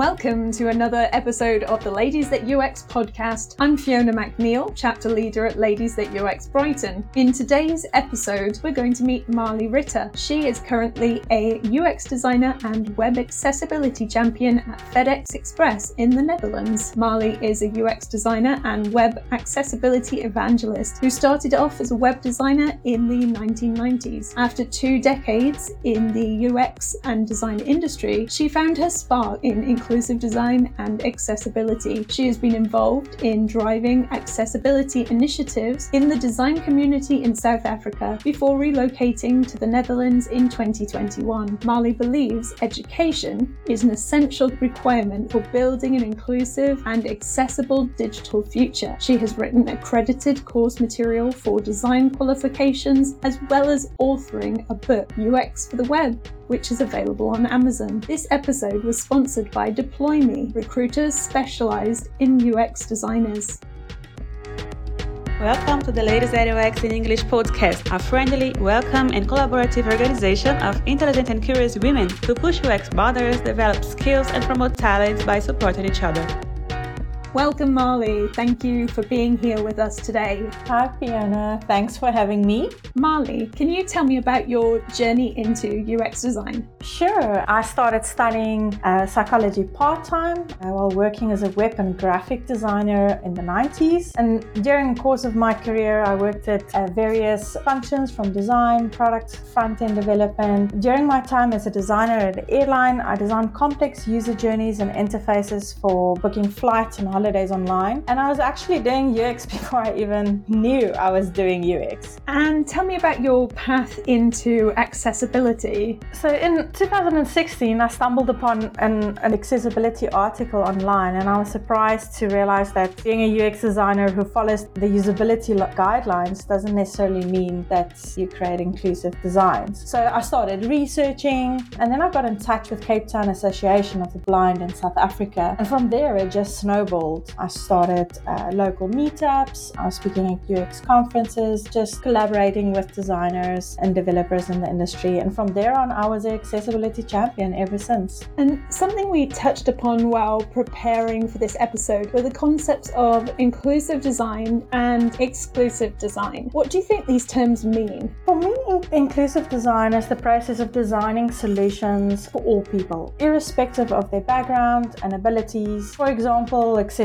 Welcome to another episode of the Ladies That UX podcast. I'm Fiona MacNeill, chapter leader at Ladies That UX Brighton. In today's episode, we're going to meet Marli Ritter. She is currently a UX designer and web accessibility champion at FedEx Express in the Netherlands. Marli is a UX designer and web accessibility evangelist who started off as a web designer in the 1990s. After two decades in the UX and design industry, she found her spark in inclusive design and accessibility. She has been involved in driving accessibility initiatives in the design community in South Africa before relocating to the Netherlands in 2021. Marli believes education is an essential requirement for building an inclusive and accessible digital future. She has written accredited course material for design qualifications as well as authoring a book, UX for the Web, which is available on Amazon. This episode was sponsored by DeployMe, recruiters specialized in UX designers. Welcome to the Ladies That UX in English podcast, a friendly, welcome, and collaborative organization of intelligent and curious women who push UX boundaries, develop skills, and promote talent by supporting each other. Welcome, Marli. Thank you for being here with us today. Hi, Fiona. Thanks for having me. Marli, can you tell me about your journey into UX design? Sure. I started studying uh, psychology part time uh, while working as a web and graphic designer in the 90s. And during the course of my career, I worked at uh, various functions from design, product, front end development. During my time as a designer at an airline, I designed complex user journeys and interfaces for booking flights and holidays online. And I was actually doing UX before I even knew I was doing UX. And tell me about your path into accessibility. So in 2016, I stumbled upon an, an accessibility article online, and I was surprised to realize that being a UX designer who follows the usability guidelines doesn't necessarily mean that you create inclusive designs. So I started researching, and then I got in touch with Cape Town Association of the Blind in South Africa, and from there it just snowballed I started uh, local meetups, I was speaking at UX conferences, just collaborating with designers and developers in the industry. And from there on, I was an accessibility champion ever since. And something we touched upon while preparing for this episode were the concepts of inclusive design and exclusive design. What do you think these terms mean? For me, inclusive design is the process of designing solutions for all people, irrespective of their background and abilities. For example, accessibility,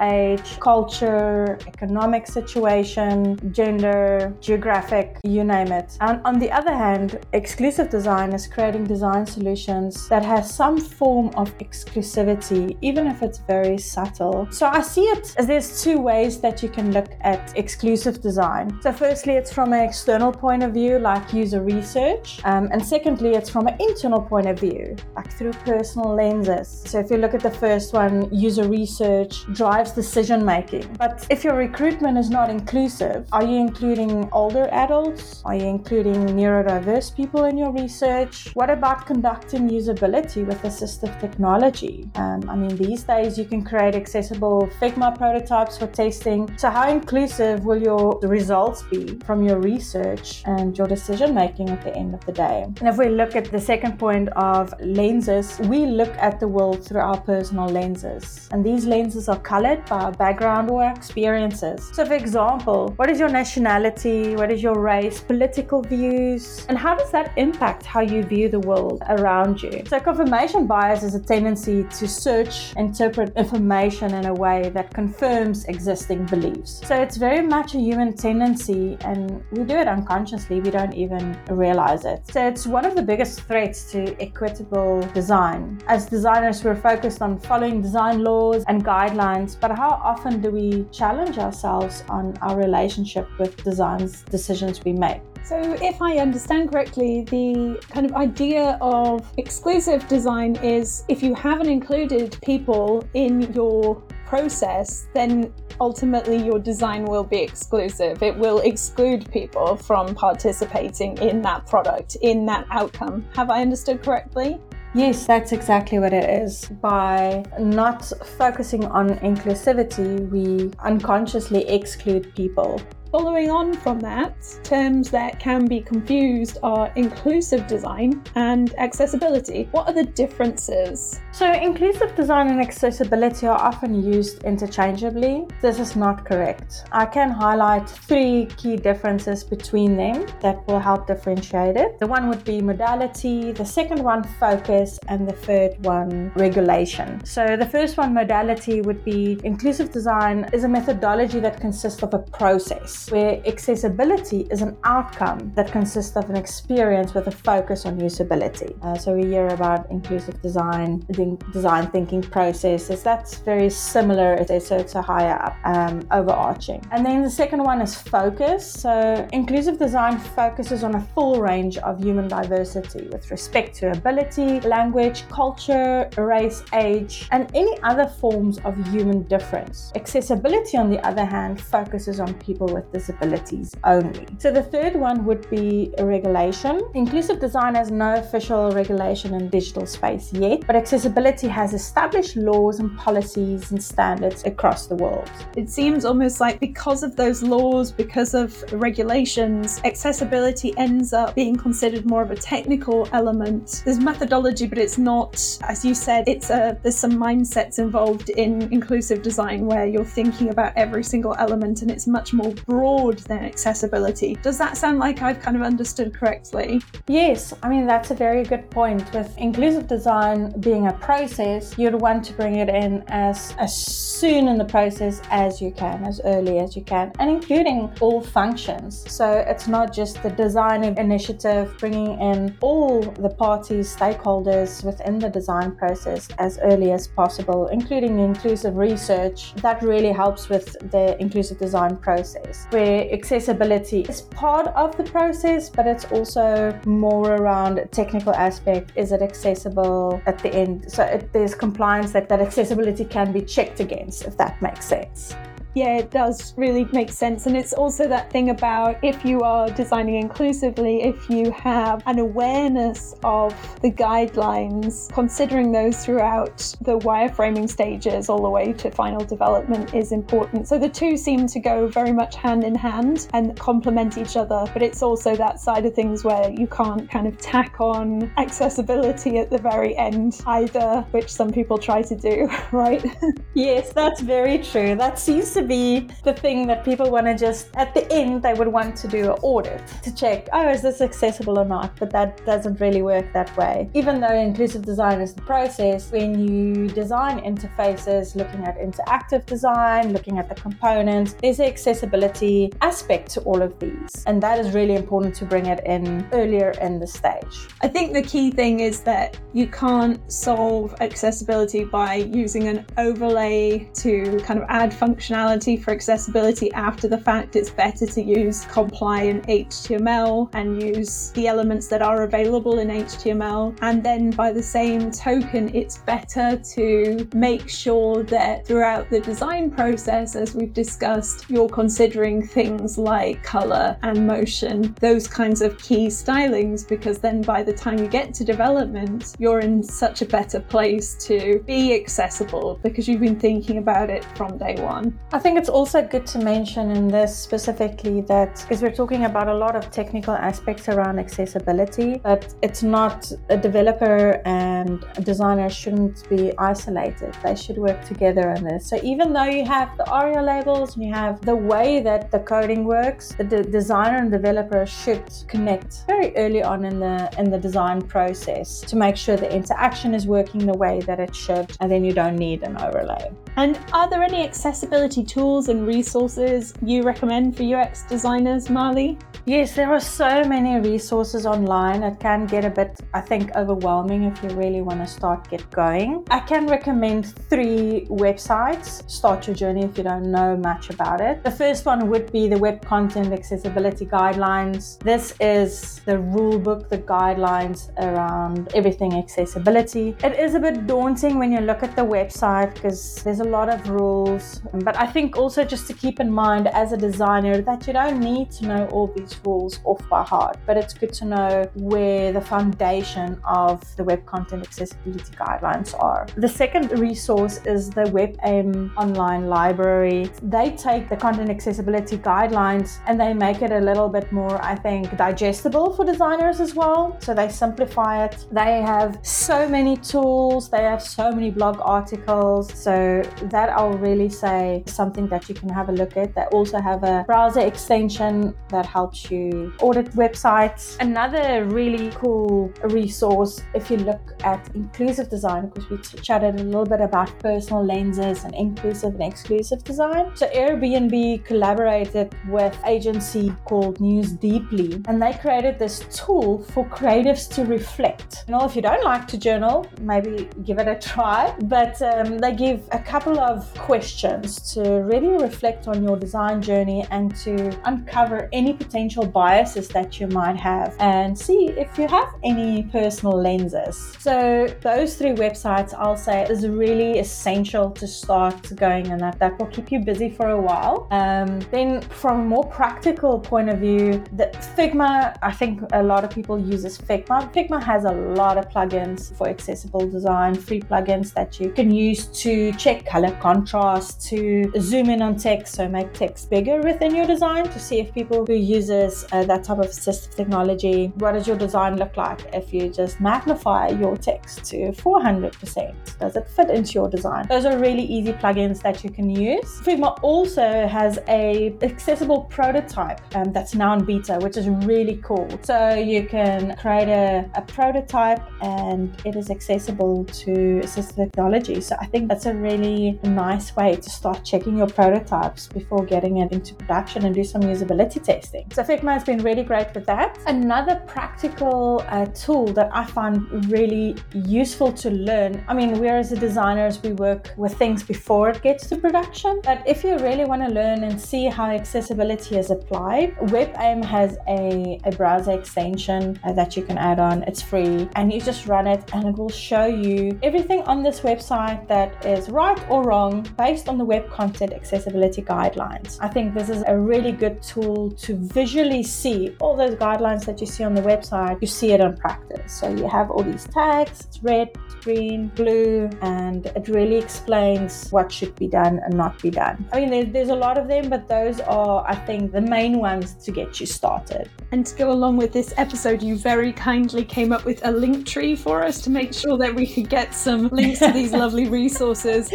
age, culture, economic situation, gender, geographic, you name it. And on the other hand, exclusive design is creating design solutions that has some form of exclusivity, even if it's very subtle. So I see it as there's two ways that you can look at exclusive design. So firstly, it's from an external point of view, like user research. Um, and secondly, it's from an internal point of view, like through personal lenses. So if you look at the first one, user research, research drives decision making. But if your recruitment is not inclusive, are you including older adults? Are you including neurodiverse people in your research? What about conducting usability with assistive technology? Um, I mean, these days you can create accessible Figma prototypes for testing. So, how inclusive will your results be from your research and your decision making at the end of the day? And if we look at the second point of lenses, we look at the world through our personal lenses. And these lenses experiences are colored by uh, our background or experiences. So, for example, what is your nationality? What is your race? Political views? And how does that impact how you view the world around you? So, confirmation bias is a tendency to search, interpret information in a way that confirms existing beliefs. So, it's very much a human tendency, and we do it unconsciously, we don't even realize it. So, it's one of the biggest threats to equitable design. As designers, we're focused on following design laws and guidelines guidelines, but how often do we challenge ourselves on our relationship with designs decisions we make? So, if I understand correctly, the kind of idea of exclusive design is if you haven't included people in your process, then ultimately your design will be exclusive. It will exclude people from participating in that product, in that outcome. Have I understood correctly? Yes, that's exactly what it is. By not focusing on inclusivity, we unconsciously exclude people. Following on from that, terms that can be confused are inclusive design and accessibility. What are the differences? So, inclusive design and accessibility are often used interchangeably. This is not correct. I can highlight three key differences between them that will help differentiate it. The one would be modality, the second one, focus, and the third one, regulation. So, the first one, modality, would be inclusive design is a methodology that consists of a process, where accessibility is an outcome that consists of an experience with a focus on usability. Uh, so, we hear about inclusive design, design thinking processes. That's very similar, so it's a higher up, um, overarching. And then the second one is focus. So, inclusive design focuses on a full range of human diversity with respect to ability, language, culture, race, age, and any other forms of human difference. Accessibility, on the other hand, focuses on people with disabilities only. So, the third one would be regulation. Inclusive design has no official regulation in digital space yet, but accessibility has established laws and policies and standards across the world. It seems almost like because of those laws, because of regulations, accessibility ends up being considered more of a technical element. There's methodology, but it's not, as you said, it's a there's some mindsets involved in inclusive design where you're thinking about every single element and it's much more broad than accessibility. Does that sound like I've kind of understood correctly? Yes, I mean that's a very good point. With inclusive design being a process, you'd want to bring it in as as soon in the process as you can, as early as you can, and including all functions. So it's not just the design initiative, bringing in all the parties, stakeholders within the design process as early as possible, including inclusive research. That really helps with the inclusive design process, where accessibility is part of the process, but it's also more around technical aspect. Is it accessible at the end? So it, there's compliance that, that accessibility can be checked against, if that makes sense yeah, it does really make sense. And it's also that thing about if you are designing inclusively, if you have an awareness of the guidelines, considering those throughout the wireframing stages all the way to final development is important. So the two seem to go very much hand in hand and complement each other. But it's also that side of things where you can't kind of tack on accessibility at the very end either, which some people try to do, right? yes, that's very true. That seems to be the thing that people want to just, at the end, they would want to do an audit to check, oh, is this accessible or not? But that doesn't really work that way. Even though inclusive design is the process, when you design interfaces, looking at interactive design, looking at the components, there's an accessibility aspect to all of these. And that is really important to bring it in earlier in the stage. I think the key thing is that you can't solve accessibility by using an overlay to kind of add functionality functionality for accessibility after the fact, it's better to use compliant HTML and use the elements that are available in HTML. And then by the same token, it's better to make sure that throughout the design process, as we've discussed, you're considering things like color and motion, those kinds of key stylings, because then by the time you get to development, you're in such a better place to be accessible because you've been thinking about it from day one. I think it's also good to mention in this specifically that because we're talking about a lot of technical aspects around accessibility, but it's not a developer and a designer shouldn't be isolated. They should work together on this. So even though you have the ARIA labels and you have the way that the coding works, the de- designer and developer should connect very early on in the in the design process to make sure the interaction is working the way that it should, and then you don't need an overlay. And are there any accessibility tools and resources you recommend for UX designers, Marli? Yes, there are so many resources online. It can get a bit, I think, overwhelming if you really want to start get going. I can recommend three websites. Start your journey if you don't know much about it. The first one would be the Web Content Accessibility Guidelines. This is the rule book, the guidelines around everything accessibility. It is a bit daunting when you look at the website because there's a lot of rules, but I think also just to keep in mind as a designer that you don't need to know all these rules off by heart, but it's good to know where the foundation of the web content accessibility guidelines are. The second resource is the WebAIM online library. They take the content accessibility guidelines and they make it a little bit more, I think, digestible for designers as well. So they simplify it. They have so many tools, they have so many blog articles. So that I'll really say something that you can have a look at. They also have a browser extension that helps you audit websites. Another really cool resource if you look at inclusive design, because we chatted a little bit about personal lenses and inclusive and exclusive design. So Airbnb collaborated with agency called News Deeply, and they created this tool for creatives to reflect. You know, if you don't like to journal, maybe give it a try. But um, they give a couple of questions to really reflect on your design journey and to uncover any potential biases that you might have and see if you have any personal lenses. So those three websites I'll say is really essential to start going and that, that will keep you busy for a while. Um, then from a more practical point of view, the Figma, I think a lot of people uses Figma. Figma has a lot of plugins for accessible design, free plugins that you can use to check color contrast, to zoom in on text, so make text bigger within your design to see if people who uses uh, that type of assistive technology, what does your design look like if you just magnify your text to 400%? Does it fit into your design? Those are really easy plugins that you can use. Figma also has a accessible prototype um, that's now in beta, which is really cool. So you can create a, a prototype and it is accessible to assistive technology. So I think that's a really nice way to start checking your prototypes before getting it into production and do some usability testing. So Figma has been really great with that. Another practical uh, tool that I find really useful to learn. I mean, we as designers, we work with things before it gets to production. But if you really want to learn and see how accessibility is applied, WebAIM has a, a browser extension uh, that you can add on. It's free and you just run it and it will show you everything on this website that is right or wrong based on the web content accessibility guidelines. I think this is a really good tool to visually see all those guidelines that you see on the website, you see it in practice. So you have all these tags, it's red, green, blue, and it really explains what should be done and not be done. I mean, there's, there's a lot of them, but those are, I think, the main ones to get you started. And to go along with this episode, you very kindly came up with a link tree for us to make sure that we could get some links to these lovely resources.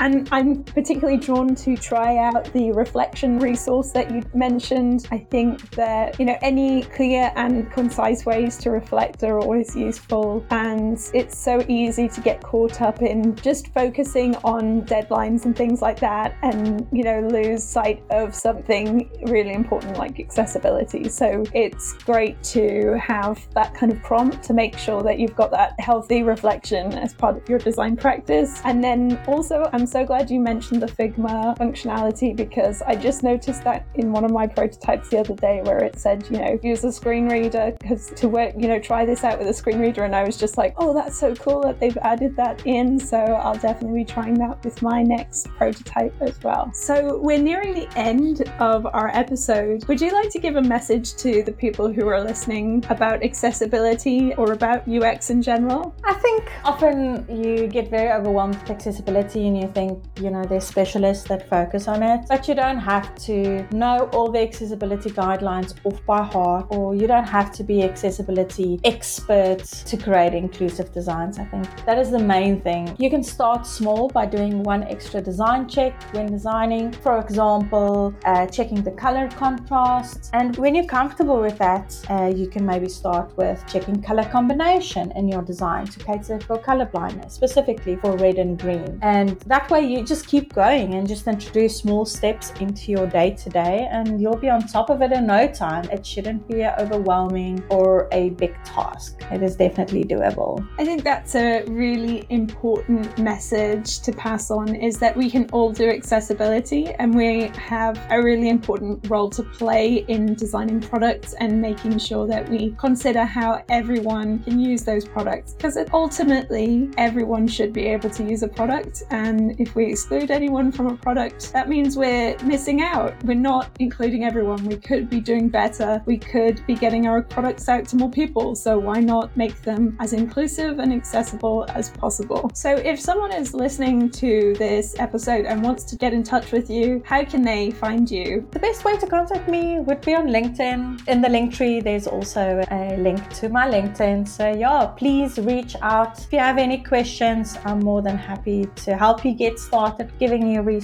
And I'm particularly drawn to try out the reflection resource that you mentioned. I think that, you know, any clear and concise ways to reflect are always useful. And it's so easy to get caught up in just focusing on deadlines and things like that and, you know, lose sight of something really important like accessibility. So it's great to have that kind of prompt to make sure that you've got that healthy reflection as part of your design practice. And then also, I'm so glad you mentioned the Figma Uh, functionality because I just noticed that in one of my prototypes the other day where it said, you know, use a screen reader because to work, you know, try this out with a screen reader. And I was just like, oh, that's so cool that they've added that in. So I'll definitely be trying that with my next prototype as well. So we're nearing the end of our episode. Would you like to give a message to the people who are listening about accessibility or about UX in general? I think often you get very overwhelmed with accessibility and you think, you know, there's specialists that focus on it, but you don't have to know all the accessibility guidelines off by heart, or you don't have to be accessibility experts to create inclusive designs. I think that is the main thing. You can start small by doing one extra design check when designing, for example, uh, checking the color contrast. And when you're comfortable with that, uh, you can maybe start with checking color combination in your design to cater for color blindness, specifically for red and green. And that way you just keep going and just introduce small steps into your day to day, and you'll be on top of it in no time. It shouldn't be overwhelming or a big task. It is definitely doable. I think that's a really important message to pass on is that we can all do accessibility and we have a really important role to play in designing products and making sure that we consider how everyone can use those products because ultimately everyone should be able to use a product and if we exclude anyone from a product, that means we're missing out. We're not including everyone. We could be doing better. We could be getting our products out to more people. So why not make them as inclusive and accessible as possible? So if someone is listening to this episode and wants to get in touch with you, how can they find you? The best way to contact me would be on LinkedIn. In the link tree, there's also a link to my LinkedIn. So yeah, please reach out. If you have any questions, I'm more than happy to help you get started, giving you resources.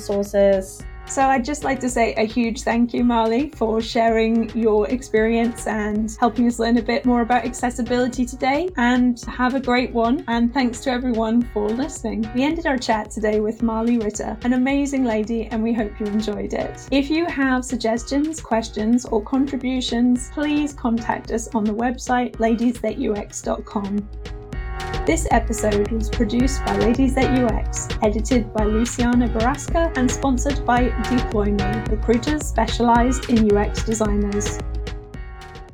So I'd just like to say a huge thank you, Marli, for sharing your experience and helping us learn a bit more about accessibility today. And have a great one. And thanks to everyone for listening. We ended our chat today with Marli Ritter, an amazing lady, and we hope you enjoyed it. If you have suggestions, questions, or contributions, please contact us on the website ladiesthatux.com. This episode was produced by Ladies That UX, edited by Luciana Borrasca, and sponsored by Deploy Me, recruiters specialized in UX designers.